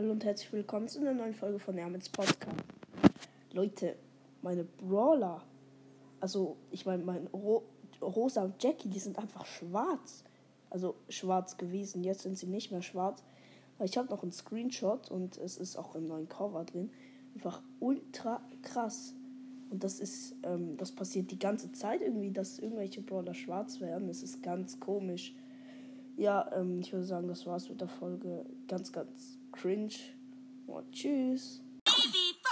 Hallo und herzlich willkommen zu einer neuen Folge von Ermits Podcast. Leute, meine Brawler, also ich meine, mein Ro Rosa und Jackie, die sind einfach schwarz. Also schwarz gewesen, jetzt sind sie nicht mehr schwarz. Aber ich habe noch einen Screenshot und es ist auch im neuen Cover drin. Einfach ultra krass. Und das ist, ähm, das passiert die ganze Zeit irgendwie, dass irgendwelche Brawler schwarz werden. Das ist ganz komisch. Ja, ähm, ich würde sagen, das war's mit der Folge. Ganz, ganz cringe. Und tschüss. Bye bye.